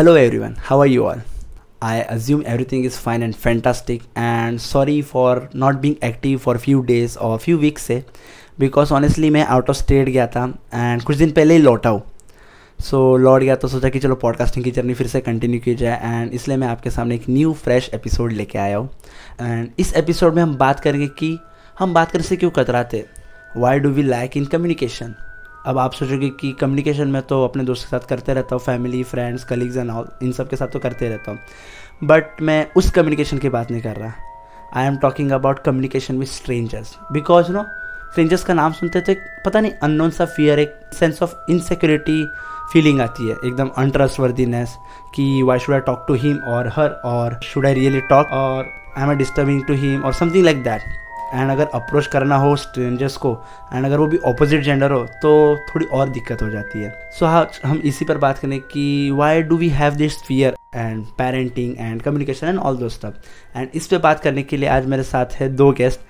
Hello everyone, how are you all? I assume everything is fine and fantastic and sorry for not being active for few days और few weeks से because honestly मैं out of state गया था and कुछ दिन पहले ही लौटा हूँ। सो लौट गया तो सोचा कि चलो पॉडकास्टिंग की जर्नी फिर से कंटिन्यू की जाए एंड इसलिए मैं आपके सामने एक न्यू फ्रेश एपिसोड लेके आया हूँ। एंड इस एपिसोड में हम बात करेंगे कि हम बात करने से क्यों कतराते? Why do we lack in communication अब आप सोचोगे कि कम्युनिकेशन में तो अपने दोस्त के साथ करते रहता हूँ family friends colleagues and all इन सब के साथ तो करते रहता हूँ। बट मैं उस कम्युनिकेशन की बात नहीं कर रहा। I am talking about communication with strangers because no strangers का नाम सुनते थे, पता नहीं अननोन सा फियर एक सेंस ऑफ़ इनसिक्योरिटी फीलिंग आती है, एकदम अनट्रस्टवर्दीनेस कि why should I talk to him और हर और शुड आई रियली टॉक और I am I disturbing to him और समथिंग लाइक दैट एंड अगर अप्रोच करना हो स्ट्रेंजर्स को एंड अगर वो भी ऑपोजिट जेंडर हो तो थोड़ी और दिक्कत हो जाती है। सो so, हाँ हम इसी पर बात करें कि why do we have this fear and parenting and communication and all those stuff and इस पर बात करने के लिए आज मेरे साथ है दो गेस्ट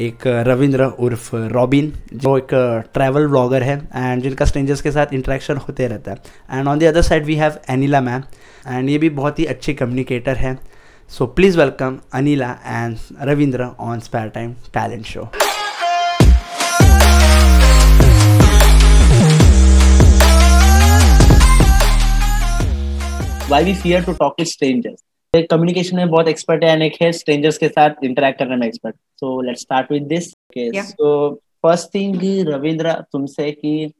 एक रविंद्र उर्फ़ रॉबिन जो एक ट्रैवल ब्लॉगर है एंड जिनका स्ट्रेंजर्स के साथ इंटरेक्शन होते रहता है। And on the other side we have Anila ma'am and ये भी बहुत ही अच्छे कम्युनिकेटर हैं। So please welcome Anila and Ravindra on Spare Time Talent Show. Why we fear to talk with strangers? एक कम्युनिकेशन में बहुत एक्सपर्ट है एंड एक है स्ट्रेंजर्स के साथ इंटरेक्ट करने में expert so let's start with this so first thing Ravindra तुमसे कि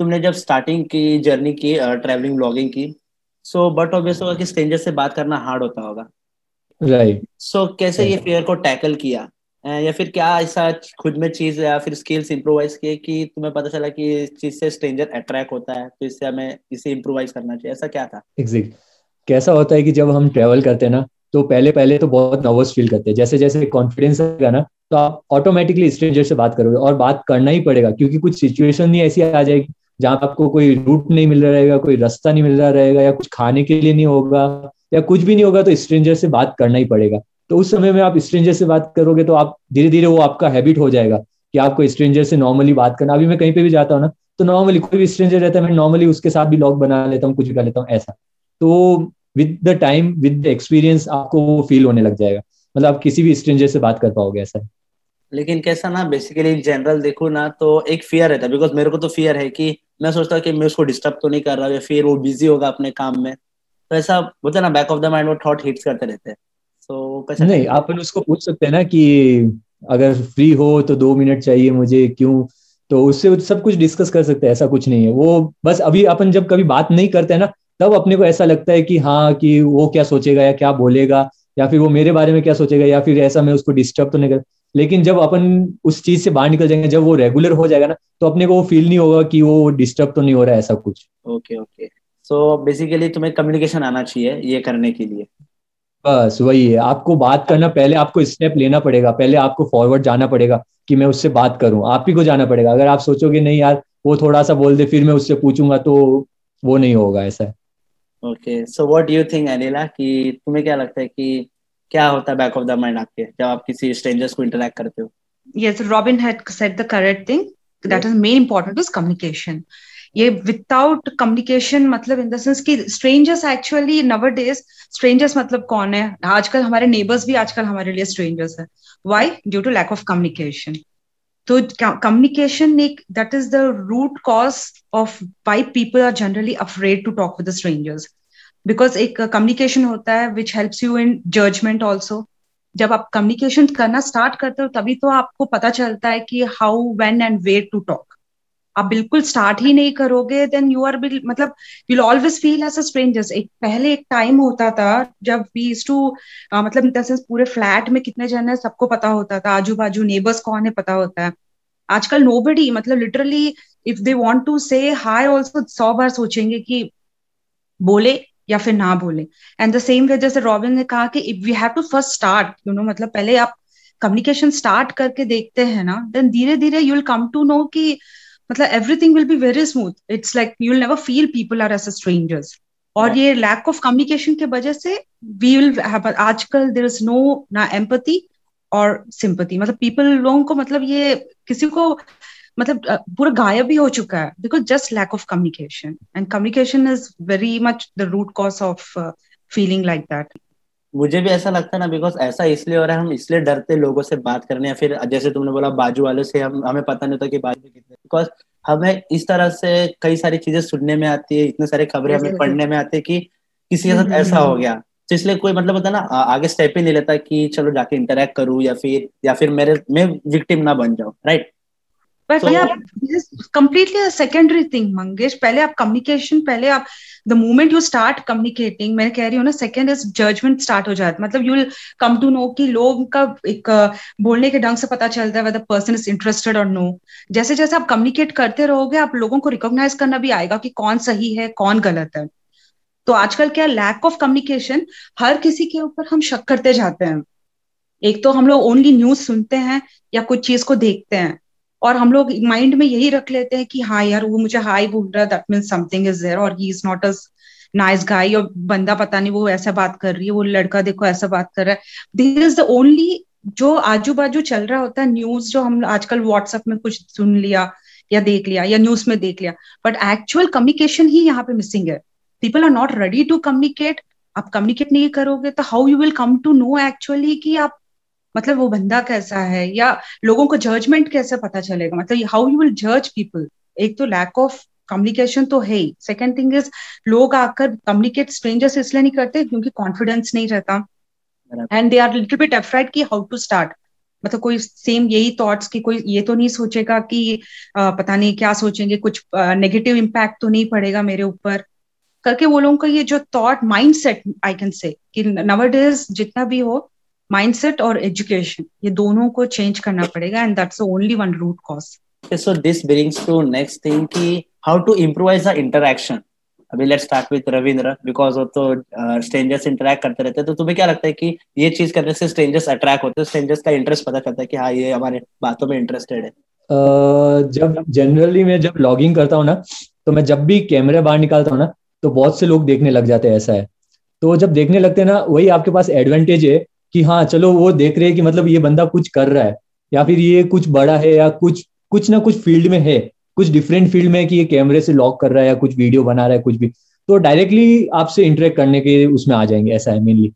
तुमने जब स्टार्टिंग की जर्नी की ट्रैवलिंग ब्लॉगिंग की सो बट ऑब्वियस होगा कि स्ट्रेंजर से बात करना हार्ड होता होगा राइट सो कैसे ये फियर को टैकल किया? या फिर क्या ऐसा खुद में चीज़ या फिर स्किल्स इम्प्रोवाइज किए कि तुम्हें पता चला कि इस चीज़ से स्ट्रेंजर अट्रैक्ट होता है तो इससे हमें इसे इम्प्रोवाइज करना चाहिए? ऐसा क्या था? एग्जैक्ट कैसा होता है कि जब हम ट्रेवल करते हैं ना तो पहले पहले तो बहुत नर्वस फील करते हैं। जैसे जैसे कॉन्फिडेंस आएगा ना तो आप ऑटोमेटिकली स्ट्रेंजर से बात करोगे और बात करना ही पड़ेगा क्योंकि कुछ सिचुएशन ही ऐसी आ जाएगी जहाँ आपको कोई रूट नहीं मिल रहा रहेगा कोई रास्ता नहीं मिल रहा रहेगा या कुछ खाने के लिए नहीं होगा या कुछ भी नहीं होगा तो स्ट्रेंजर से बात करना ही पड़ेगा। तो उस समय में आप स्ट्रेंजर से बात करोगे तो आप धीरे धीरे वो आपका हैबिट हो जाएगा कि आपको स्ट्रेंजर से नॉर्मली बात करना। अभी मैं कहीं पे भी जाता हूँ ना तो नॉर्मली कोई भी स्ट्रेंजर रहता है, मैं नॉर्मली उसके साथ भी लॉग बना लेता हूँ, कुछ भी कर लेता हूँ, ऐसा। तो with the time with the experience आपको वो फील होने लग जाएगा। मतलब आप किसी भी स्ट्रेंजर से बात कर पाओगे ऐसा। लेकिन कैसा ना बेसिकली इन जनरल देखो ना तो एक फियर रहता है बिकॉज़ मेरे को तो फियर है कि मैं सोचता हूँ कि मैं उसको डिस्टर्ब तो नहीं कर रहा, या फिर वो बिज़ी होगा अपने काम में। तो ऐसा बोलते ना बैक ऑफ़ द माइंड वो थॉट हिट्स करते रहते हैं। सो so, नहीं अपन उसको पूछ सकते हैं ना कि अगर फ्री हो तो दो मिनट चाहिए मुझे क्यों? तो उससे सब कुछ डिस्कस कर सकते हैं ऐसा कुछ नहीं है। वो बस अभी अपन जब कभी बात नहीं करते हैं ना तब अपने को ऐसा लगता है कि हाँ कि वो क्या सोचेगा या क्या बोलेगा या फिर वो मेरे बारे में क्या सोचेगा या फिर ऐसा मैं उसको डिस्टर्ब तो नहीं कर। लेकिन जब अपन उस चीज़ से बाहर निकल जाएँगे जब वो रेगुलर हो जाएगा ना तो अपने को वो फील नहीं होगा कि वो डिस्टर्ब तो नहीं हो रहा है ऐसा कुछ। ओके ओके सो बेसिकली तुम्हें कम्युनिकेशन आना चाहिए ये करने के लिए। बस वही है। आपको बात करना पहले आपको स्टेप लेना पड़ेगा। पहले आपको फॉरवर्ड जाना पड़ेगा कि मैं उससे बात करूँ। आप ही को जाना पड़ेगा। अगर आप सोचोगे नहीं यार वो थोड़ा सा बोल दे फिर मैं उससे पूछूँगा तो वो नहीं होगा ऐसा। Okay so what you think Anila कि तुम्हें क्या लगता है कि क्या होता है बैक ऑफ़ द माइंड आपके जब आप किसी स्ट्रेंजर्स को इंटरेक्ट करते हो? Yes robin had said the correct thing. That is main important is communication. ये विदाउट कम्युनिकेशन मतलब इन द सेंस कि strangers actually nowadays strangers मतलब कौन है? आजकल हमारे नेबर्स भी आजकल हमारे लिए स्ट्रेंजर्स है। Why due to lack of communication तो कम्युनिकेशन एक that is the root cause of why people are generally afraid to talk with strangers because एक कम्युनिकेशन होता है which helps you in judgement also जब आप communication करना start करते हो, तभी तो आपको पता चलता है कि how when and where to talk आप बिल्कुल स्टार्ट ही नहीं करोगे देन यू आर मतलब you always feel as a strangers एक, पहले एक टाइम होता था जब वी टू मतलब पूरे फ्लैट में कितने जन है सबको पता होता था आजू बाजू नेबर्स कौन है पता होता है। आजकल नो बडी मतलब literally if they want to say hi also सौ बार सोचेंगे कि बोले या फिर ना बोले। एंड द सेम वे जैसे रॉबिन ने कहा कि if we have to first start you know मतलब पहले आप कम्युनिकेशन स्टार्ट करके देखते हैं ना देन धीरे धीरे you will come to know कि मतलब everything will be very smooth it's like you will never feel people are as a strangers और ये लैक ऑफ़ कम्युनिकेशन के वजह से वी विल आजकल देर इज़ नो ना एम्पति और सिंपति मतलब पीपल लोगों को मतलब ये किसी को मतलब पूरा गायब भी हो चुका है because just lack of communication and communication is very much the root cause of feeling like that मुझे भी ऐसा लगता है ना बिकॉज़ ऐसा इसलिए हो रहा है हम इसलिए डरते लोगों से बात करने या फिर जैसे तुमने बोला बाजू वालों से हम हमें पता नहीं होता कि बाजू कितने बिकॉज़ हमें इस तरह से कई सारी चीज़ें सुनने में आती है इतने सारे खबरें हमें पढ़ने में आती है कि किसी के साथ ऐसा हो। गया। तो इसलिए कोई मतलब होता है ना आगे स्टेप ही नहीं लेता कि चलो जाके इंटरेक्ट करूँ या फिर या फिर मेरे मैं विक्टिम ना बन जाऊँ right but completely secondary thing Mangesh पहले आप कम्युनिकेशन पहले आप the moment you start communicating मैं कह रही हूँ ना सेकेंड इज़ जजमेंट स्टार्ट हो जाता है। मतलब you will come to know कि लोग का एक बोलने के ढंग से पता चलता है वेदर पर्सन इज़ इंटरेस्टेड और नो जैसे जैसे आप कम्युनिकेट करते रहोगे आप लोगों को रिकॉग्नाइज करना भी आएगा कि कौन सही है कौन गलत है। तो आजकल क्या लैक ऑफ़ कम्युनिकेशन हर किसी के ऊपर हम शक करते जाते हैं। एक तो हम लोग ओनली न्यूज़ सुनते हैं या कुछ चीज़ को देखते हैं। और हम लोग माइंड में यही रख लेते हैं कि हाँ यार, वो मुझे हाई बोल रहा है that mean something is there और he is not a nice guy और बंदा पता नहीं वो ऐसा बात कर रही है, वो लड़का देखो ऐसा बात कर रहा है। दिस इज़ द ओनली जो आजू बाजू चल रहा होता है न्यूज़ जो हम आजकल व्हाट्सएप में कुछ सुन लिया या देख लिया या न्यूज़ में देख लिया बट एक्चुअल कम्युनिकेशन ही यहाँ पे मिसिंग है। People are not ready to communicate आप कम्युनिकेट नहीं करोगे तो how you will come to know actually कि आप मतलब वो बंदा कैसा है? या लोगों को जजमेंट कैसे पता चलेगा? मतलब हाउ यू विल जज पीपल एक तो लैक ऑफ़ कम्युनिकेशन तो है ही। सेकेंड थिंग इज़ लोग आकर कम्युनिकेट स्ट्रेंजर्स इसलिए नहीं करते क्योंकि कॉन्फिडेंस नहीं रहता। And they are little bit afraid की हाउ टू स्टार्ट मतलब कोई सेम यही थॉट्स की कोई ये तो नहीं सोचेगा कि आ, पता नहीं क्या सोचेंगे कुछ नेगेटिव इम्पैक्ट तो नहीं पड़ेगा मेरे ऊपर। करके वो लोगों का ये जो thought mindset I can say कि नवर डेज़ जितना भी हो माइंडसेट और एजुकेशन ये दोनों को चेंज करना पड़ेगा and that's only one root cause so this brings to next thing कि how to improvise the interaction अभी let's start with Ravindra because वो तो स्ट्रेंजर्स uh, इंटरेक्ट करते रहते हैं तो तुम्हें क्या लगता है कि ये चीज़ करने से स्ट्रेंजर्स अट्रैक्ट होते हैं? स्ट्रेंजर्स का इंटरेस्ट पता चलता है कि हाँ ये हमारे बातों में इंटरेस्टेड है। uh, जब जनरली मैं जब लॉगिंग करता हूँ ना तो मैं जब भी कैमरे बाहर निकालता हूँ ना तो बहुत से लोग देखने लग जाते हैं ऐसा है। तो जब देखने लगते हैं ना वही आपके पास एडवांटेज है कि हाँ चलो वो देख रहे हैं कि मतलब ये बंदा कुछ कर रहा है या फिर ये कुछ बड़ा है या कुछ कुछ ना कुछ फ़ील्ड में है कुछ डिफरेंट फ़ील्ड में है कि ये कैमरे से लॉक कर रहा है या कुछ वीडियो बना रहा है कुछ भी। तो डायरेक्टली आपसे इंटरेक्ट करने के उसमें आ जाएँगे ऐसा है मेनली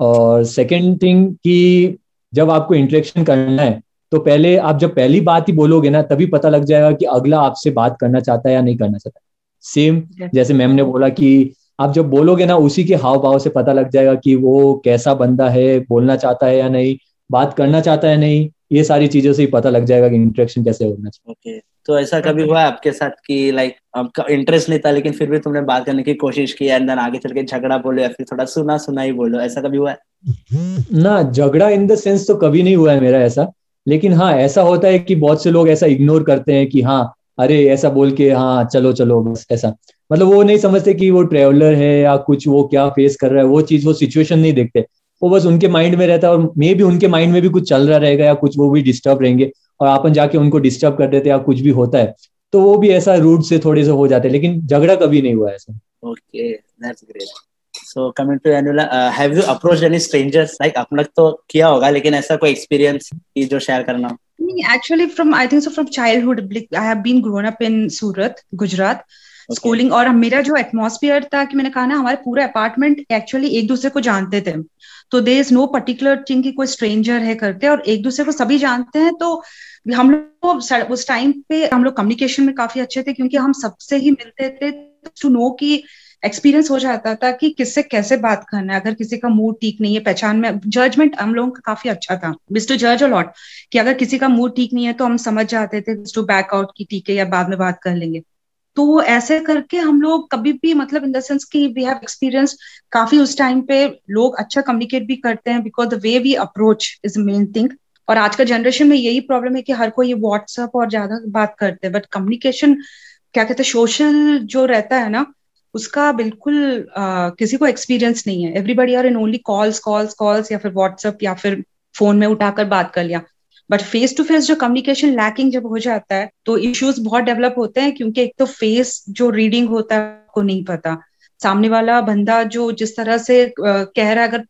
और सेकेंड थिंग कि जब आपको इंटरेक्शन करना है तो पहले आप जब पहली बात ही बोलोगे ना तभी पता लग जाएगा कि अगला आपसे बात करना चाहता है या नहीं करना चाहता सेम जैसे मैम ने बोला कि आप जब बोलोगे ना उसी के हाव भाव से पता लग जाएगा कि वो कैसा बंदा है बोलना चाहता है या नहीं बात करना चाहता है नहीं ये सारी चीज़ों से ही पता लग जाएगा कि इंटरेक्शन कैसे होना चाहिए okay. तो ऐसा कभी हुआ आपके साथ कि लाइक आपका इंटरेस्ट नहीं था लेकिन फिर भी तुमने बात करने की कोशिश की एंड देन आगे चल के झगड़ा बोलो या फिर थोड़ा सुना सुना ही बोलो ऐसा कभी हुआ है ना झगड़ा इन द सेंस तो कभी नहीं हुआ है मेरा ऐसा लेकिन हाँ ऐसा होता है कि बहुत से लोग ऐसा इग्नोर करते हैं कि हाँ अरे ऐसा बोल के हाँ चलो चलो बस ऐसा मतलब वो नहीं समझते कि वो ट्रेवलर है या कुछ वो क्या फेस कर रहा है वो चीज़ वो सिचुएशन नहीं देखते। वो बस उनके माइंड में रहता है और मे भी उनके माइंड में भी कुछ चल रहा रहेगा या कुछ वो भी डिस्टर्ब रहेंगे और अपन जाके उनको डिस्टर्ब कर देते या कुछ भी होता है तो वो भी ऐसा रूट से थोड़े से हो जाते हैं लेकिन झगड़ा कभी नहीं हुआ ऐसा। Okay that's great so coming to Anula have you approach any strangers like अपना तो किया होगा लेकिन ऐसा कोई एक्सपीरियंस जो शेयर करना actually from i think so from childhood i have been grown up in surat gujarat. Schooling okay. और मेरा जो एटमोसफियर था कि मैंने कहा ना, हमारे पूरा अपार्टमेंट एक्चुअली एक दूसरे को जानते थे। तो they is no particular thing की कोई स्ट्रेंजर है करते और एक दूसरे को सभी जानते हैं तो हम लोग उस टाइम पे हम लोग कम्युनिकेशन में काफ़ी अच्छे थे क्योंकि हम सबसे ही मिलते थे टू नो की एक्सपीरियंस हो जाता था कि किससे कैसे बात करना है। अगर किसी का मूड ठीक नहीं है, पहचान में जजमेंट हम लोगों का काफ़ी अच्छा था। बिस टू जज अलॉट कि अगर किसी का मूड ठीक नहीं है तो हम समझ जाते थे टू बैक आउट की ठीक है या बाद में बात कर लेंगे। तो ऐसे करके हम लोग कभी भी मतलब इन द सेंस की वी हैव एक्सपीरियंस काफ़ी उस टाइम पे लोग अच्छा कम्युनिकेट भी करते हैं because the way we approach is main thing और आज का जनरेशन में यही प्रॉब्लम है कि हर कोई व्हाट्सएप और ज़्यादा बात करते हैं बट कम्युनिकेशन क्या कहते हैं सोशल जो रहता है ना उसका बिल्कुल uh, किसी को एक्सपीरियंस नहीं है। Everybody are in only calls calls calls या फिर व्हाट्सएप या फिर फ़ोन में उठाकर बात कर लिया। बट फेस टू फेस जो कम्युनिकेशन लैकिंग जब हो जाता है तो इश्यूज़ बहुत डेवलप होते हैं क्योंकि एक तो फेस जो रीडिंग होता है को नहीं पता। सामने वाला बंदा जो जिस तरह से कह रहा है अगर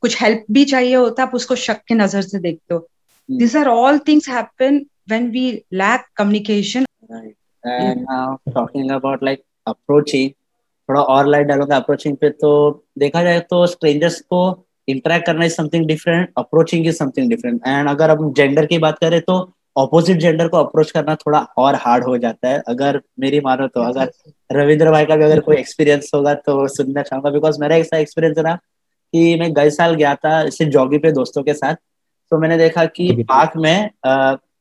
कुछ हेल्प भी चाहिए होता है आप उसको शक के नज़र से देखते हो। This are all things happen when we lack communication right. And now talking about like approaching थोड़ा और लाइट डालूँगा अप्रोचिंग पे तो देखा जाए तो स्ट्रेंजर्स को इंटरेक्ट करना is something different approaching is something different and अगर हम जेंडर की बात करें तो ऑपोजिट जेंडर को अप्रोच करना थोड़ा और हार्ड हो जाता है। अगर मेरी मानो तो अगर रविंद्र भाई का भी अगर कोई एक्सपीरियंस होगा तो सुनना चाहूँगा। बिकॉज़ मेरा ऐसा एक्सपीरियंस रहा कि मैं गए साल गया था इसे जॉगी पे दोस्तों के साथ। तो मैंने देखा कि पार्क में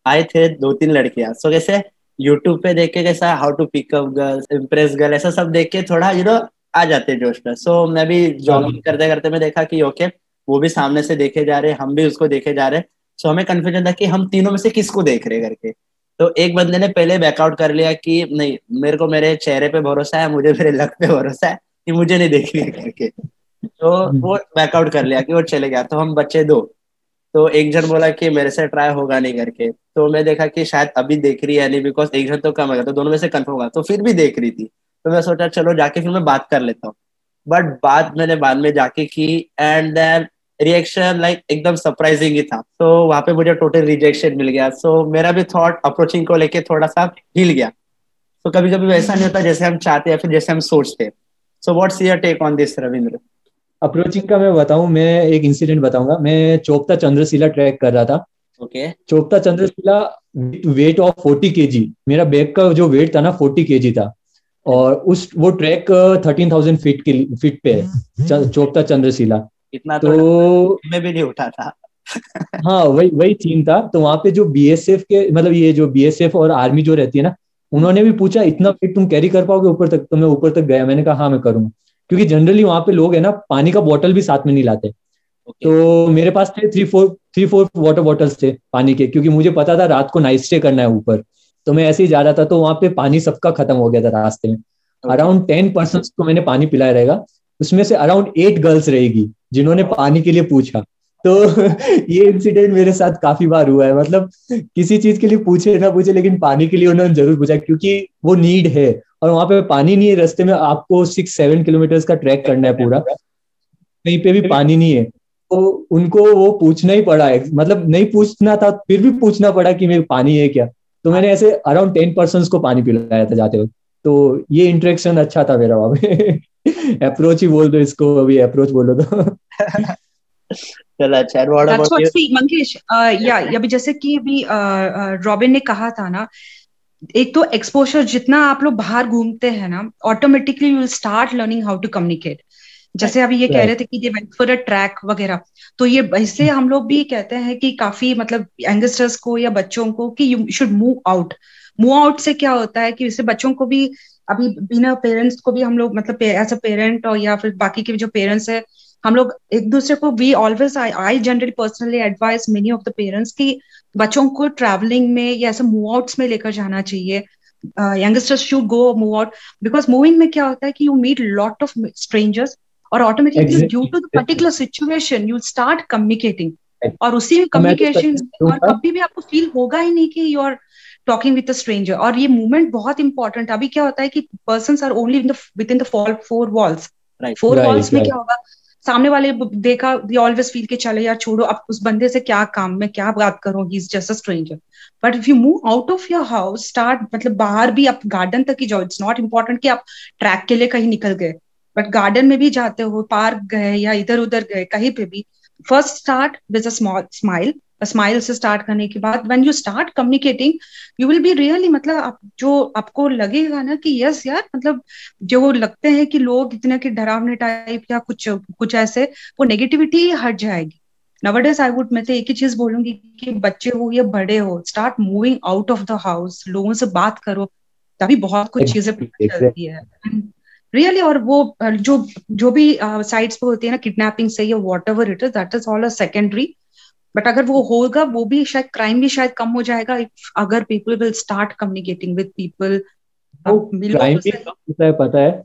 आए थे दो तीन लड़कियाँ। सो कैसे यूट्यूब पे देख के कैसा how to pick up girls impress girl ऐसा सब देख के थोड़ा यू नो आ जाते जोश में। सो मैं भी जॉगिंग हाँ। करते करते मैं देखा कि ओके वो भी सामने से देखे जा रहे हम भी उसको देखे जा रहे सो हमें कंफ्यूजन था कि हम तीनों में से किसको देख रहे करके तो एक बंदे ने पहले बैकआउट कर लिया कि नहीं मेरे को मेरे चेहरे पे भरोसा है मुझे मेरे लक पे भरोसा है कि मुझे नहीं देख रही करके तो वो बैकआउट कर लिया कि वो चले गया। तो हम बच्चे दो। तो एक जन बोला कि मेरे से ट्राई होगा नहीं करके तो मैं देखा कि शायद अभी देख रही है नहीं बिकॉज़ एक जन तो कम है तो दोनों में से कन्फर्म होगा। तो फिर भी देख रही थी। तो मैं सोचा चलो जाके फिर मैं बात कर लेता हूँ। बट बात मैंने बाद में जाके की एंड देन रिएक्शन लाइक एकदम सरप्राइजिंग ही था। तो वहाँ पे मुझे टोटल रिजेक्शन मिल गया। सो so, मेरा भी थॉट अप्रोचिंग को लेके थोड़ा सा हिल गया। तो कभी कभी वैसा नहीं होता जैसे हम चाहते या फिर जैसे हम सोचते। So what's your take on this Ravindra approaching का मैं बताऊँ मैं एक इंसिडेंट बताऊँगा। मैं चोपता चंद्रशिला ट्रैक कर रहा था। Okay okay. Chopta Chandrashila weight of forty के मेरा बैग का जो वेट था ना फोर्टी के था। और उस वो ट्रैक थर्टीन थाउज़ेंड फीट के फीट पे है। चोपता चंद्रशिला। इतना तो, तो मैं भी नहीं उठा था। हाँ वही वही थीम था। तो वहाँ पे जो बीएसएफ के मतलब ये जो बीएसएफ और आर्मी जो रहती है ना उन्होंने भी पूछा इतना फिट तुम कैरी कर पाओगे ऊपर तक? तो मैं ऊपर तक गया। मैंने कहा हाँ मैं करूँगा। क्योंकि जनरली वहाँ पे लोग है ना पानी का बॉटल भी साथ में नहीं लाते। Okay. तो मेरे पास थे three four three four water bottles थे पानी के क्योंकि मुझे पता था रात को नाइट स्टे करना है ऊपर। तो मैं ऐसे ही जा रहा था तो वहाँ पे पानी सबका खत्म हो गया था रास्ते में। अराउंड टेन परसेंट को मैंने पानी पिलाया रहेगा। उसमें से अराउंड एट गर्ल्स रहेगी जिन्होंने पानी के लिए पूछा। तो ये इंसिडेंट मेरे साथ काफ़ी बार हुआ है। मतलब किसी चीज़ के लिए पूछे ना पूछे लेकिन पानी के लिए उन्होंने ज़रूर पूछा क्योंकि वो नीड है। और वहाँ पे पानी नहीं है रास्ते में आपको सिक्स सेवन किलोमीटर का ट्रैक करना है पूरा। कहीं पे भी पानी नहीं है। तो उनको वो पूछना ही पड़ा है। मतलब नहीं पूछना था फिर भी पूछना पड़ा कि मेरे पानी है क्या। तो मैंने ऐसे अराउंड टेन परसेंट को पानी पिलाया था जाते वक्त। तो ये इंटरेक्शन अच्छा था मेरा वहाँ पे। अप्रोच ही बोल दो इसको अभी अप्रोच बोलो तो। चलो अच्छा मंकेश या अभी जैसे कि अभी रॉबिन ने कहा था ना एक तो एक्सपोजर जितना आप लोग बाहर घूमते हैं ना automatically you will start learning how to communicate जैसे अभी ये कह रहे थे कि they went for a trek वगैरह। तो ये इससे हम लोग भी कहते हैं कि काफ़ी मतलब यंगस्टर्स को या बच्चों को कि you should move out move out से क्या होता है कि इससे बच्चों को भी अभी बिना पेरेंट्स को भी हम लोग मतलब एज अ पेरेंट और या फिर बाकी के जो पेरेंट्स है हम लोग एक दूसरे को we always I generally personally advice many of the parents की बच्चों को ट्रैवलिंग में या ऐसे मूव आउट्स में लेकर जाना चाहिए। Youngsters should go move out because moving में क्या होता है कि you meet lot of strangers और automatically due to the particular situation you start communicating और उसी में कम्युनिकेशन और कभी भी आपको फील होगा ही नहीं कि you are talking with stranger और ये मूवमेंट बहुत इंपॉर्टेंट अभी क्या होता है कि person are only within the four walls four walls में क्या होगा? सामने वाले देखा दी ऑलवेज फील के चले यार छोड़ो अब उस बंदे से क्या काम में क्या बात करूँ? He is just a stranger but if you move out of your house start मतलब बाहर भी आप गार्डन तक ही जाओ इट्स नॉट इम्पोर्टेंट कि आप ट्रैक के लिए कहीं निकल गए। बट गार्डन में भी जाते हो पार्क गए या इधर उधर गए कहीं पे भी first start with a small smile smile से स्टार्ट करने के बाद when you start communicating you will be really मतलब आप जो आपको लगेगा ना कि यस यार मतलब जो लगते हैं कि लोग इतने के डरावने टाइप या कुछ कुछ ऐसे वो नेगेटिविटी हट जाएगी. नवडेज आई वुड मैं तो एक ही चीज़ बोलूँगी कि बच्चे हो या बड़े हो start moving out of the house लोगों से बात करो तभी बहुत कुछ चीज़ें पता चलती है. रियली और वो जो जो भी साइट्स पे होती है ना किडनैपिंग से या whatever it is that is all a secondary but अगर वो होगा वो भी शायद क्राइम भी शायद कम हो जाएगा अगर people will start communicating with people crime भी कम होता है पता है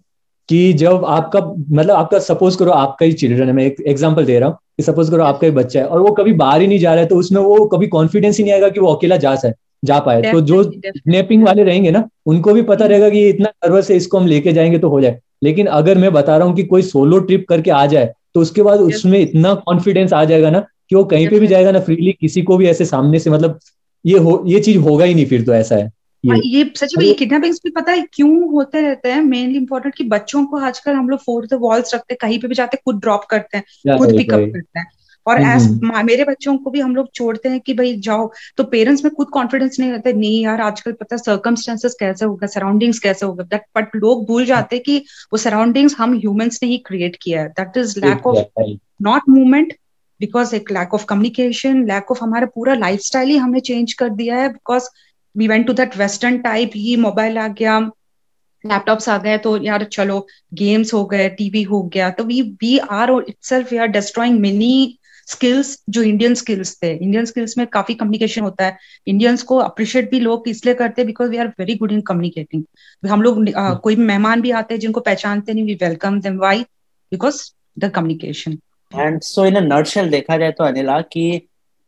कि जब आपका मतलब आपका सपोज़ करो आपका ही चिल्ड्रन है मैं एक एग्जांपल दे रहा हूँ कि सपोज़ करो आपका ही बच्चा है और वो कभी बाहर ही नहीं जा रहा है तो उसमें वो कभी कॉन्फिडेंस ही नहीं आएगा कि वो अकेला जा सके जा पाए। तो जो किडनेपिंग वाले रहेंगे ना उनको भी पता रहेगा कि इतना नर्वस है इसको हम लेके जाएँगे तो हो जाए। लेकिन अगर मैं बता रहा हूँ कि कोई सोलो ट्रिप करके आ जाए तो उसके बाद उसमें इतना कॉन्फिडेंस आ जाएगा ना कि वो कहीं पे भी जाएगा ना फ्रीली किसी को भी ऐसे सामने से मतलब ये हो ये चीज़ होगा ही नहीं फिर तो ऐसा है। ये ये सच में ये किडनैपिंग्स भी पता है क्यों होते रहते हैं? मेनली इंपॉर्टेंट कि बच्चों को आजकल हम लोग फोर द वॉल्स रखते हैं कहीं पे भी जाते हैं खुद ड्रॉप करते हैं खुद पिकअप करते हैं। और एज। मेरे बच्चों को भी हम लोग छोड़ते हैं कि भाई जाओ। तो पेरेंट्स में खुद कॉन्फिडेंस नहीं रहता नहीं यार आजकल पता सर्कमस्टेंसेस कैसे होगा सराउंडिंग्स कैसे होगा। दैट बट लोग भूल जाते हैं कि वो सराउंडिंग्स हम ह्यूमंस ने ही क्रिएट किया है। That is lack of not movement because एक lack of communication lack of हमारा पूरा लाइफ ही हमने चेंज कर दिया है because we went to that western type he mobile आ गया लैपटॉप्स आ गए तो यार चलो गेम्स हो गए टीवी हो गया। तो we we are itself we are destroying many skills जो इंडियन स्किल्स थे इंडियन स्किल्स में काफ़ी कम्युनिकेशन होता है। इंडियंस को अप्रिशिएट भी लोग इसलिए करते हैं because we are very good in communicating हम लोग uh, कोई मेहमान भी आते हैं जिनको पहचानते नहीं we welcome them why because the communication and so in a nutshell देखा जाए तो अनिला की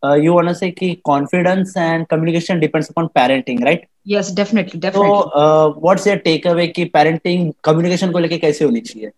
यू वांट से कि confidence and communication depends upon parenting right yes definitely definitely what's your takeaway कि पेरेंटिंग कम्युनिकेशन को लेके कैसे होनी चाहिए?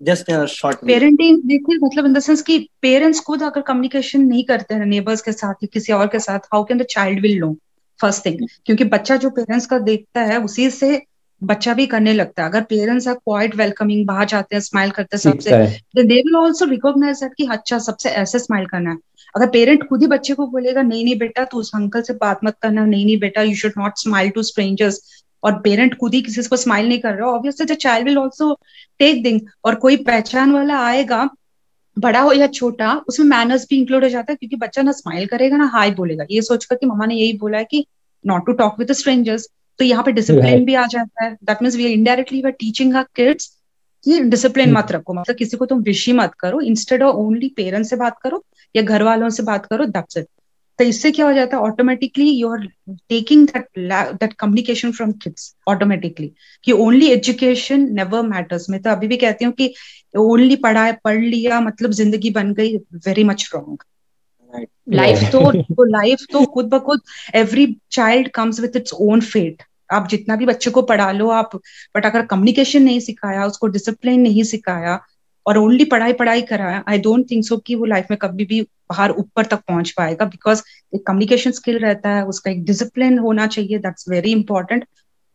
जस्ट शॉर्ट पेरेंटिंग देखिए मतलब इन द सेंस कि पेरेंट्स खुद अगर कम्युनिकेशन नहीं करते हैं नेबर्स के साथ या किसी और के साथ how can the child will know first thing क्योंकि बच्चा जो पेरेंट्स का देखता है उसी से बच्चा भी करने लगता है। अगर पेरेंट्स आर क्वाइट वेलकमिंग बाहर जाते हैं स्माइल करते हैं सबसे they will also recognise that कि अच्छा सबसे ऐसे स्माइल करना है। अगर पेरेंट खुद ही बच्चे को बोलेगा नहीं नहीं बेटा तू उस अंकल से बात मत करना नहीं नहीं बेटा you should not smile to strangers और पेरेंट खुद ही किसी को स्माइल नहीं कर रहा obviously the child will also take thing और कोई पहचान वाला आएगा बड़ा हो या छोटा उसमें मैनर्स भी इंक्लूड हो जाता है क्योंकि बच्चा ना स्माइल करेगा ना हाई बोलेगा। ये सोचकर कि मम्मा ने यही बोला है कि not to talk with strangers तो यहाँ पे डिसिप्लिन भी आ जाता है। That means we indirectly we teaching are kids कि डिसिप्लिन मत रखो। मतलब किसी को तुम विशी मत करो। इंस्टेड ऑफ़ ओनली पेरेंट्स से बात करो या घर वालों से बात करो दैट्स इट तो इससे क्या हो जाता है automatically you are taking that that communication from kids automatically कि ओनली एजुकेशन नेवर मैटर्स मैं तो अभी भी कहती हूँ कि ओनली पढ़ा पढ़ लिया मतलब ज़िंदगी बन गई वेरी मच रॉन्ग लाइफ तो लाइफ तो खुद ब खुद every child comes with its own fate आप जितना भी बच्चे को पढ़ा लो आप बट अगर कम्युनिकेशन नहीं सिखाया उसको डिसिप्लिन नहीं सिखाया और ओनली पढ़ाई पढ़ाई कराया आई डोंट थिंक सो कि वो लाइफ में कभी भी बाहर ऊपर तक पहुँच पाएगा बिकॉज़ एक कम्युनिकेशन स्किल रहता है उसका एक डिसिप्लिन होना चाहिए दैट्स वेरी इंपॉर्टेंट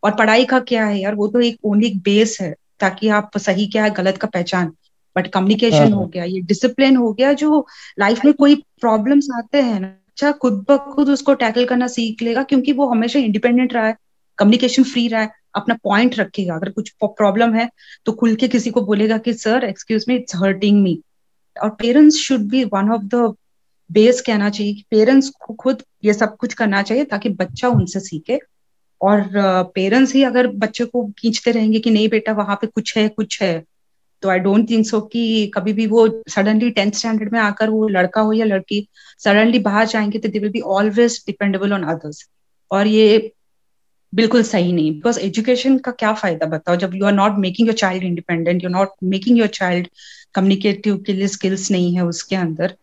और पढ़ाई का क्या है यार वो तो एक ओनली एक बेस है ताकि आप सही क्या है गलत का पहचान। बट कम्युनिकेशन हो हाँ। गया ये डिसिप्लिन हो गया जो लाइफ में कोई प्रॉब्लम्स आते हैं ना अच्छा खुद ब खुद उसको टैकल करना सीख लेगा क्योंकि वो हमेशा इंडिपेंडेंट रहा है कम्युनिकेशन फ्री रहा है। अपना पॉइंट रखेगा। अगर कुछ प्रॉब्लम है तो खुल के किसी को बोलेगा कि, sir excuse me it's hurting me और parents should be one of the base कहना चाहिए कि पेरेंट्स को खुद ये सब कुछ करना चाहिए ताकि बच्चा उनसे सीखे। और पेरेंट्स ही अगर बच्चे को खींचते रहेंगे कि नहीं बेटा, वहाँ पे कुछ है कुछ है तो आई डोंट थिंक सो कि कभी भी वो सडनली टेंथ स्टैंडर्ड में आकर वो लड़का हो या लड़की सडनली बाहर जाएँगे तो they will be always dependable on others और ये बिल्कुल सही नहीं। बिकॉज़ एजुकेशन का क्या फ़ायदा बताओ? जब you are not making your child independent you not making your child communicative के लिए स्किल्स नहीं है उसके अंदर।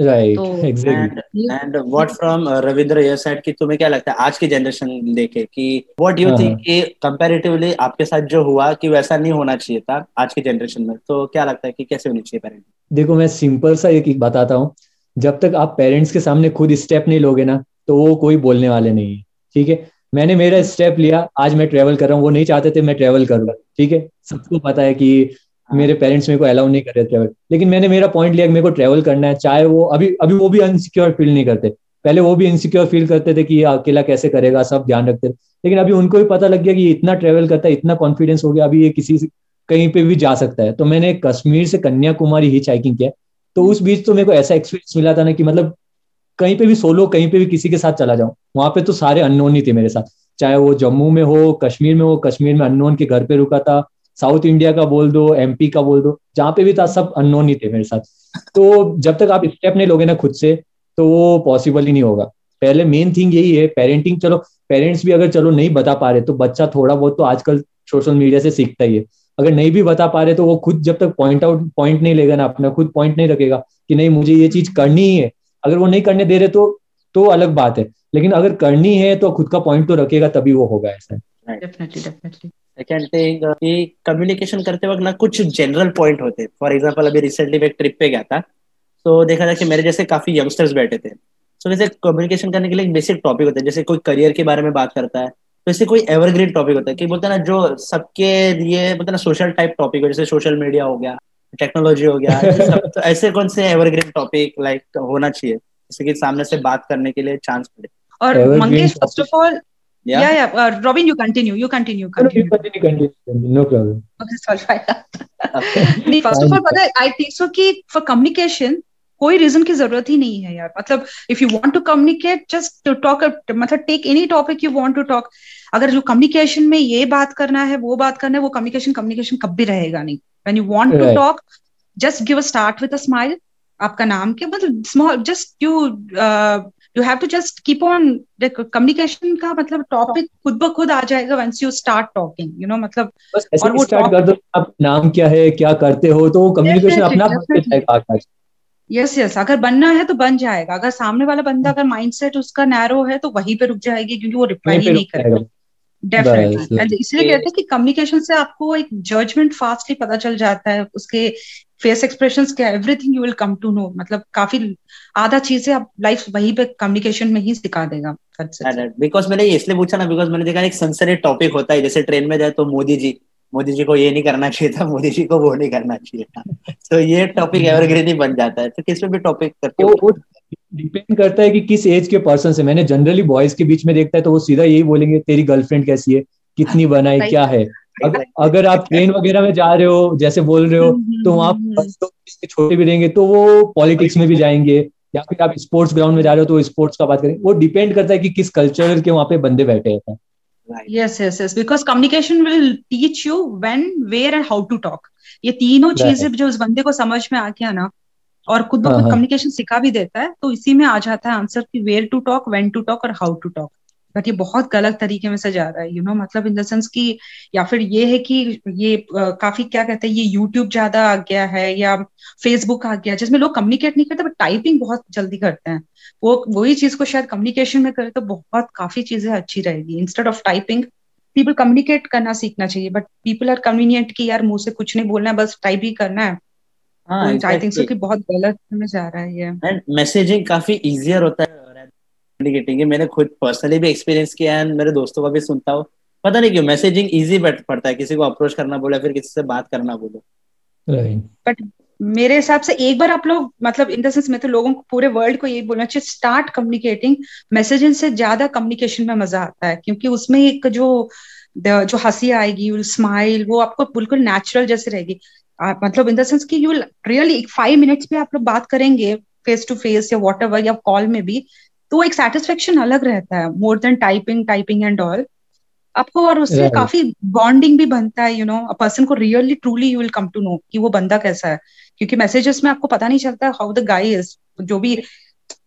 Right and what from Ravindra ये साइड की तुम्हें क्या लगता है आज की जनरेशन लेके कि व्हाट यू थिंक कि कंपैरेटिवली आपके साथ जो हुआ कि वैसा नहीं होना चाहिए था आज की जनरेशन में? तो क्या लगता है कि कैसे होनी चाहिए पेरेंट देखो मैं सिंपल सा एक बताता हूँ। जब तक आप पेरेंट्स के सामने खुद स्टेप नहीं लोगे ना तो वो कोई बोलने वाले नहीं है ठीक है? मैंने मेरा स्टेप लिया आज मैं ट्रेवल कर रहा हूँ वो नहीं चाहते थे मैं ट्रेवल करूँ ठीक है? सबको पता है कि मेरे पेरेंट्स मेरे को अलाउ नहीं कर रहे ट्रेवल लेकिन मैंने मेरा पॉइंट लिया कि मेरे को ट्रेवल करना है चाहे वो अभी अभी वो भी अनसिक्योर फील नहीं करते। पहले वो भी इनसिक्योर फील करते थे कि अकेला कैसे करेगा सब ध्यान रखते थे। लेकिन अभी उनको भी पता लग गया कि इतना ट्रेवल करता है इतना कॉन्फिडेंस हो गया अभी ये किसी कहीं पे भी जा सकता है। तो मैंने कश्मीर से कन्याकुमारी ही हाइकिंग किया। तो उस बीच तो मेरे को ऐसा एक्सपीरियंस मिला था ना कि मतलब कहीं पे भी सोलो कहीं पे भी किसी के साथ चला जाऊँ, वहाँ पे तो सारे अननोन ही थे मेरे साथ। चाहे वो जम्मू में हो, कश्मीर में हो, कश्मीर में अननोन के घर पे रुका था साउथ इंडिया का बोल दो एमपी का बोल दो, जहाँ पे भी था, सब अननोन ही थे मेरे साथ। तो जब तक आप स्टेप नहीं लोगे ना खुद से तो वो पॉसिबल ही नहीं होगा। पहले मेन थिंग यही है पेरेंटिंग चलो पेरेंट्स भी अगर चलो नहीं बता पा रहे तो बच्चा थोड़ा बहुत तो आजकल सोशल मीडिया से सीखता ही है। अगर नहीं भी बता पा रहे तो वो खुद जब तक पॉइंट आउट पॉइंट नहीं लेगा ना अपना, खुद पॉइंट नहीं रखेगा कि नहीं, मुझे ये चीज़ करनी ही है। अगर वो नहीं करने दे रहे तो तो अलग बात है। लेकिन अगर करनी है तो खुद का पॉइंट तो रखेगा तभी वो होगा ऐसा। डेफिनेटली कि कम्युनिकेशन करते वक्त ना कुछ जनरल पॉइंट होते। हैं फॉर एग्जांपल अभी रिसेंटली मैं ट्रिप पे गया था। तो देखा था कि मेरे जैसे काफ़ी यंगस्टर्स बैठे थे। तो वैसे कम्युनिकेशन करने के लिए एक बेसिक टॉपिक होता है। जैसे कोई करियर के बारे में बात करता है। तो ऐसे कोई एवरग्रीन टॉपिक होता है कि बोलते हैं ना जो सबके लिए बोलते ना सोशल टाइप टॉपिक हो जैसे सोशल मीडिया हो गया। टेक्नोलॉजी हो गया सब तो ऐसे कौन से एवरग्रीन टॉपिक लाइक होना चाहिए जैसे कि सामने से बात करने के लिए चांस मिले और Mangesh first of all Yeah, yeah, yeah. Uh, Robin, you continue. You continue. Continue. No, continue, continue. No problem. Okay, sorry. नहीं, first of all, पता है, I think so कि for communication, कोई रीजन की ज़रूरत ही नहीं है यार मतलब if you want to communicate just to talk मतलब take any topic you want to talk अगर जो कम्युनिकेशन में ये बात करना है वो बात करना है वो कम्युनिकेशन कम्युनिकेशन कभी रहेगा नहीं when you want to talk just give a start with a smile आपका नाम क्या? मतलब small just you you have to just keep on communication का मतलब टॉपिक खुद ब खुद आ जाएगा once you start talking you know मतलब और वो स्टार्ट कर दो आप नाम क्या है क्या करते हो तो कम्युनिकेशन अपना यस यस अगर बनना है तो बन जाएगा। अगर सामने वाला बंदा अगर माइंडसेट उसका नैरो है तो वहीं पे रुक जाएगी क्योंकि वो रिप्लाई ही नहीं करेगा डेफिनेटली इसलिए कहते हैं कि कम्युनिकेशन से आपको एक जजमेंट फास्टली पता चल जाता है उसके फेस एक्सप्रेशंस क्या everything you will come to know मतलब काफ़ी आधा चीज़ें आप लाइफ वहीं पे कम्युनिकेशन में ही सिखा देगा। बिकॉज़ मैंने इसलिए पूछा ना बिकॉज़ मैंने देखा एक सनसरेट टॉपिक होता है जैसे ट्रेन में जाए तो मोदी जी मोदी जी को ये नहीं करना चाहिए था मोदी जी को वो नहीं करना चाहिए था। तो ये टॉपिक एवरग्रीन ही बन जाता है। तो किस पे भी टॉपिक करते हो डिपेंड करता है कि किस एज के पर्सन से। मैंने जनरली बॉयज़ के बीच में देखता है तो वो सीधा यही बोलेंगे तेरी गर्लफ्रेंड कैसी है? कितनी बनाई क्या है? अगर अगर आप ट्रेन वगैरह में जा रहे हो जैसे बोल रहे हो हम्म, तो वहाँ हम्म, हम्म। छोटे भी रहेंगे तो वो पॉलिटिक्स में भी जाएँगे या फिर आप स्पोर्ट्स ग्राउंड में जा रहे हो तो स्पोर्ट्स का बात करेंगे वो डिपेंड करता है कि किस कल्चर के वहाँ पे बंदे बैठे हैं। Yes yes yes because communication will teach you when where and how to talk. ये तीनों चीज़ें जो उस बंदे को समझ में आ गया ना और खुद ब खुद कम्युनिकेशन सिखा भी देता है तो इसी में आ जाता है आंसर कि where to talk when to talk और हाउ टू टॉक बट ये बहुत गलत तरीके में से जा रहा है यू you नो know, मतलब इन द सेंस कि या फिर ये है कि ये आ, काफ़ी क्या कहते हैं ये यूट्यूब ज़्यादा आ गया है या फेसबुक आ गया जिसमें लोग कम्युनिकेट नहीं करते बट टाइपिंग बहुत जल्दी करते हैं। वो वही चीज़ को शायद कम्युनिकेशन में करे तो बहुत काफ़ी चीज़ें अच्छी रहेगी। Instead of typing people communicate करना सीखना चाहिए बट पीपल आर कन्वीनियंट की यार मुँह से कुछ नहीं बोलना है बस टाइप ही करना है। आई थिंक सो कि बहुत गलत में जा रहा है ये। मैसेजिंग काफ़ी इजियर होता है कम्युनिकेटिंग मैंने खुद पर्सनली भी एक्सपीरियंस किया है मेरे दोस्तों का भी सुनता हूँ। पता नहीं क्यों मैसेजिंग इजी पड़ता है। किसी को अप्रोच करना बोले फिर किसी से बात करना बोलो। बट मेरे हिसाब से एक बार आप लोग मतलब इन द सेंस मैं तो लोगों को पूरे वर्ल्ड को यही बोलना चाहिए स्टार्ट कम्युनिकेटिंग मैसेजिंग से ज़्यादा कम्युनिकेशन में मज़ा आता है। क्योंकि उसमें एक जो जो हँसी आएगी स्माइल वो आपको बिल्कुल नेचुरल जैसे रहेगी। मतलब इन द सेंस कि यू रियली फाइव मिनट्स में आप लोग बात करेंगे फेस टू फेस या वॉट एवर या कॉल में भी तो एक सेटिस्फेक्शन अलग रहता है more than typing typing and all आपको और उससे yeah. काफ़ी बॉन्डिंग भी बनता है यू नो अ पर्सन को really truly you will come to know कि वो बंदा कैसा है. क्योंकि मैसेजेस में आपको पता नहीं चलता हाउ द गाय इज़ जो भी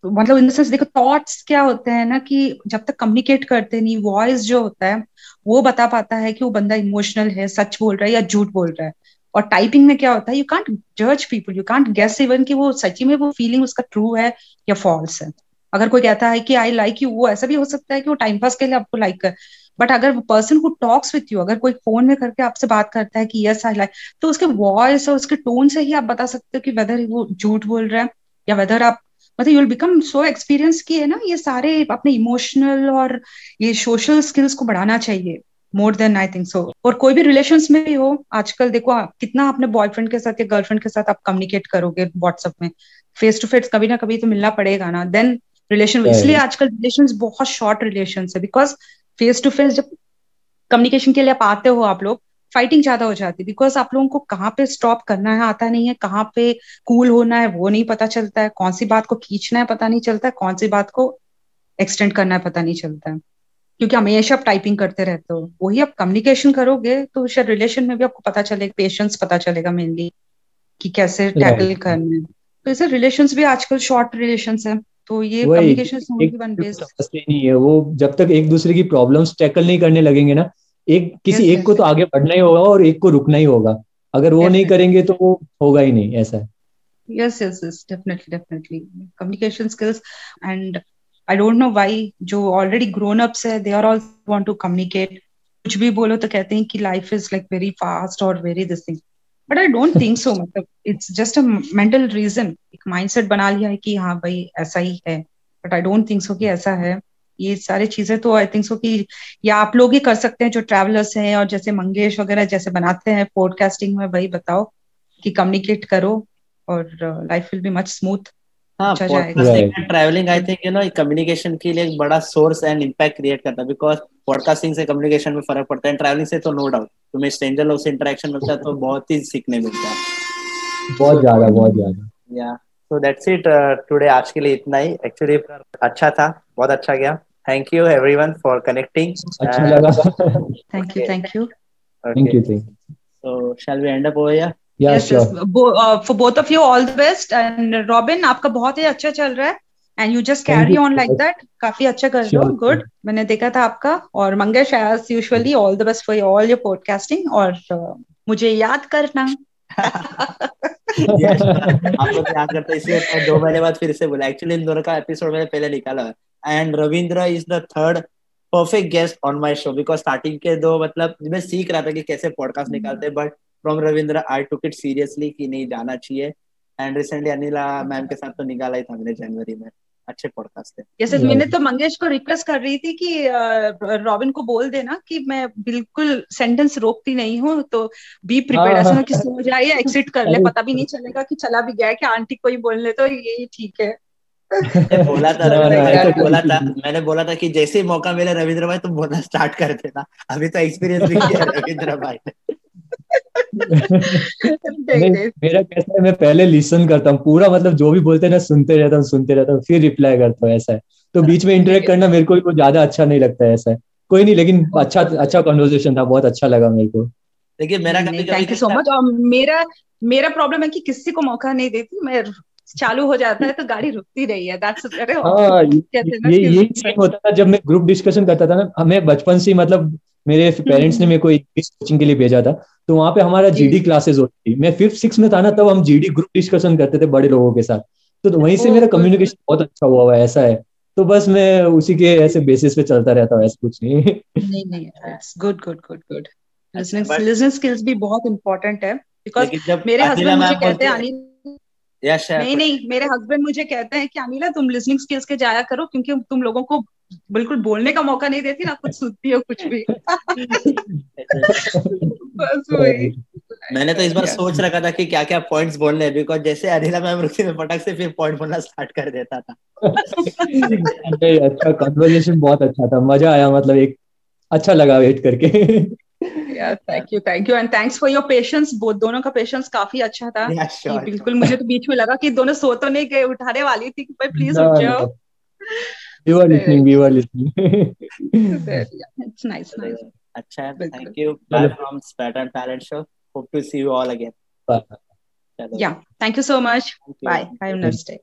मतलब इन द सेंस देखो थॉट्स क्या होते हैं ना कि जब तक कम्युनिकेट करते नहीं वॉइस जो होता है वो बता पाता है कि वो बंदा इमोशनल है सच बोल रहा है या झूठ बोल रहा है. और टाइपिंग में क्या होता है? यू कांट जज people you can't guess even कि वो सच्ची में वो फीलिंग उसका ट्रू है या फॉल्स है। अगर कोई कहता है कि आई लाइक यू वो ऐसा भी हो सकता है कि वो टाइम पास के लिए आपको लाइक कर बट अगर पर्सन को टॉक्स विथ यू अगर कोई फ़ोन में करके आपसे बात करता है कि यस आई लाइक तो उसके वॉइस और उसके टोन से ही आप बता सकते हो कि वेदर वो झूठ बोल रहा है या वेदर आप मतलब यूल बिकम सो एक्सपीरियंस की, है ना, ये सारे अपने इमोशनल और ये सोशल स्किल्स को बढ़ाना चाहिए। More then I think so और कोई भी रिलेशन में भी हो आजकल देखो आप कितना अपने बॉयफ्रेंड के साथ या गर्लफ्रेंड के साथ आप कम्युनिकेट करोगे व्हाट्सएप में? फेस टू फेस कभी ना कभी तो मिलना पड़ेगा ना? देन रिलेशन इसलिए आजकल रिलेशन बहुत शॉर्ट रिलेशन है बिकॉज़ फेस टू फेस जब कम्युनिकेशन के लिए आप आते हो आप लोग फाइटिंग ज़्यादा हो जाती है बिकॉज़ आप लोगों को कहाँ पे स्टॉप करना है आता नहीं है कहाँ पे कूल cool होना है वो नहीं पता चलता है कौन सी बात को खींचना है पता नहीं चलता है कौन सी बात को एक्सटेंड करना है पता नहीं चलता है। क्योंकि हमेशा आप टाइपिंग करते रहते हो। वही आप कम्युनिकेशन करोगे तो शायद रिलेशन में भी आपको पता चलेगा पेशेंस पता चलेगा मेनली कि कैसे टैकल करना है। तो ऐसे रिलेशन भी आजकल शॉर्ट रिलेशन है तो ये कम्युनिकेशन वन नहीं है। वो जब तक एक दूसरे की प्रॉब्लम्स टैकल नहीं करने लगेंगे ना एक किसी yes, एक yes, को तो आगे बढ़ना ही होगा और एक को रुकना ही होगा। अगर वो नहीं करेंगे तो वो होगा ही नहीं ऐसा yes yes yes definitely definitely communication skills and I don't know why जो ऑलरेडी ग्रोन अप्स है they are all want to communicate कुछ भी बोलो तो कहते हैं कि life is like very fast और very this thing but I don't think so मतलब it's just a mental reason एक माइंडसेट बना लिया है कि हाँ भाई ऐसा ही है. But I don't think so कि ऐसा है. ये सारी चीज़ें तो आई थिंक सो कि या आप लोग ही कर सकते हैं जो ट्रैवलर्स हैं और जैसे मंगेश वगैरह जैसे बनाते हैं पॉडकास्टिंग में भाई बताओ कि कम्युनिकेट करो और life will be much smooth हाँ travelling I think you know communication के लिए एक बड़ा सोर्स एंड इम्पैक्ट क्रिएट करता है। बिकॉज़ पॉडकास्टिंग से कम्युनिकेशन में फ़र्क पड़ता है। ट्रैवलिंग से तो नो डाउट तुम्हें स्ट्रेंजर लोग से इंटरेक्शन मिलता है तो बहुत ही सीखने मिलता है। बहुत ज़्यादा बहुत ज़्यादा। या सो दैट्स इट टुडे आज के लिए इतना ही। एक्चुअली अच्छा था बहुत अच्छा गया। Thank you everyone for connecting अच्छा लगा। Thank you thank you thank you so shall we end up over here? Yeah yes, sure. yes. Bo- uh, for both of you all the best. And robin आपका बहुत ही अच्छा चल रहा है. And you just carry on like that काफ़ी अच्छा कर रहे हो. गुड मैंने देखा था आपका. और Mangesh as usually all the best for all your podcasting और uh, मुझे याद करना. Yes, आप याद करते इसलिए दो महीने बाद फिर से बोला। एक्चुअली इन दोनों का एपिसोड मैंने पहले निकाला। है and Ravindra is the third perfect guest on my show because starting के दो मतलब मैं सीख रहा था कि कैसे पॉडकास्ट निकालते हैं but from Ravindra I took it seriously कि नहीं जाना चाहिए। एंड रिसेंटली अनिला मैम के साथ तो निकाला ही था मैंने जनवरी में। अच्छे पॉडकास्ट थे। जैसे मैंने तो मंगेश को रिक्वेस्ट कर रही थी कि रॉबिन को बोल देना कि मैं बिल्कुल सेंटेंस रोकती नहीं हूँ तो बी प्रिपेयर्ड ऐसा ना कि सो जाए या एक्सिट कर ले पता भी नहीं चलेगा कि चला भी गया कि आंटी कोई बोल ले तो यही ठीक है। बोला था रविंद्र भाई तो बोला था मैंने बोला था कि जैसे ही मौका मिले रविंद्र भाई तुम बोलना स्टार्ट कर देना। अभी तो एक्सपीरियंस भी किया रविंद्र भाई मेरा कैसा है मैं पहले लिसन करता हूँ। पूरा मतलब जो भी बोलते हैं ना सुनते रहता हूँ सुनते रहता हूँ फिर रिप्लाई करता हूँ ऐसा है। तो बीच में इंटरेक्ट करना मेरे को भी ज़्यादा अच्छा नहीं लगता है ऐसा है। कोई नहीं लेकिन अच्छा अच्छा कॉन्वर्जेशन था बहुत अच्छा लगा मेरे को। देखिए मेरा थैंक यू सो मच और मेरा मेरा प्रॉब्लम है कि किसी को मौका नहीं देती मैं चालू हो जाता है तो गाड़ी रुकती रही है दैट्स अरे हाँ, ये ये ये होता था जब मैं ग्रुप डिस्कशन करता था ना हमें बचपन से मतलब मेरे पेरेंट्स ने मेरे को इंग्लिश कोचिंग के लिए भेजा था तो वहाँ पे हमारा जीडी क्लासेस होती थी। मैं फिफ्थ सिक्स में था ना तब हम जीडी ग्रुप डिस्कशन करते थे बड़े लोगों के साथ। तो, तो वहीं से मेरा कम्युनिकेशन बहुत अच्छा हुआ हुआ है ऐसा है। तो बस मैं उसी के ऐसे बेसिस पे चलता रहता हूँ ऐसा कुछ नहीं। नहीं नहीं good good good good listening skills भी बहुत इंपॉर्टेंट है बिकॉज़ मेरे हस्बैंड मुझे कहते हैं नहीं नहीं मेरे हस्बैंड मुझे कहते हैं कि अनिला तुम लिसनिंग स्किल्स के जाया करो क्योंकि तुम लोगों को बिल्कुल बोलने का मौका नहीं देती ना कुछ सुनती हो कुछ भी। बस वही। मैंने तो इस बार सोच रखा था कि क्या क्या पॉइंट्स बोलने हैं बिकॉज़ जैसे अनिला मैम रुकती में पटक से फिर पॉइंट बोलना स्टार्ट कर देता था। नहीं अच्छा कन्वर्सेशन बहुत अच्छा था। मज़ा आया मतलब एक अच्छा लगा वेट करके। Thank you thank you and thanks for your patience. both दोनों का पेशेंस काफ़ी अच्छा था। Yeah, sure, बिल्कुल मुझे तो बीच में लगा कि दोनों सो तो नहीं गए उठाने वाली थी कि भाई प्लीज़ उठ जाओ। we were listening we were listening it's nice nice Akshay, thank you Bye from Spartan Parent Show. Hope to see you all again. Bye. Yeah, thank you so much. Thank Bye. You. Have a nice day.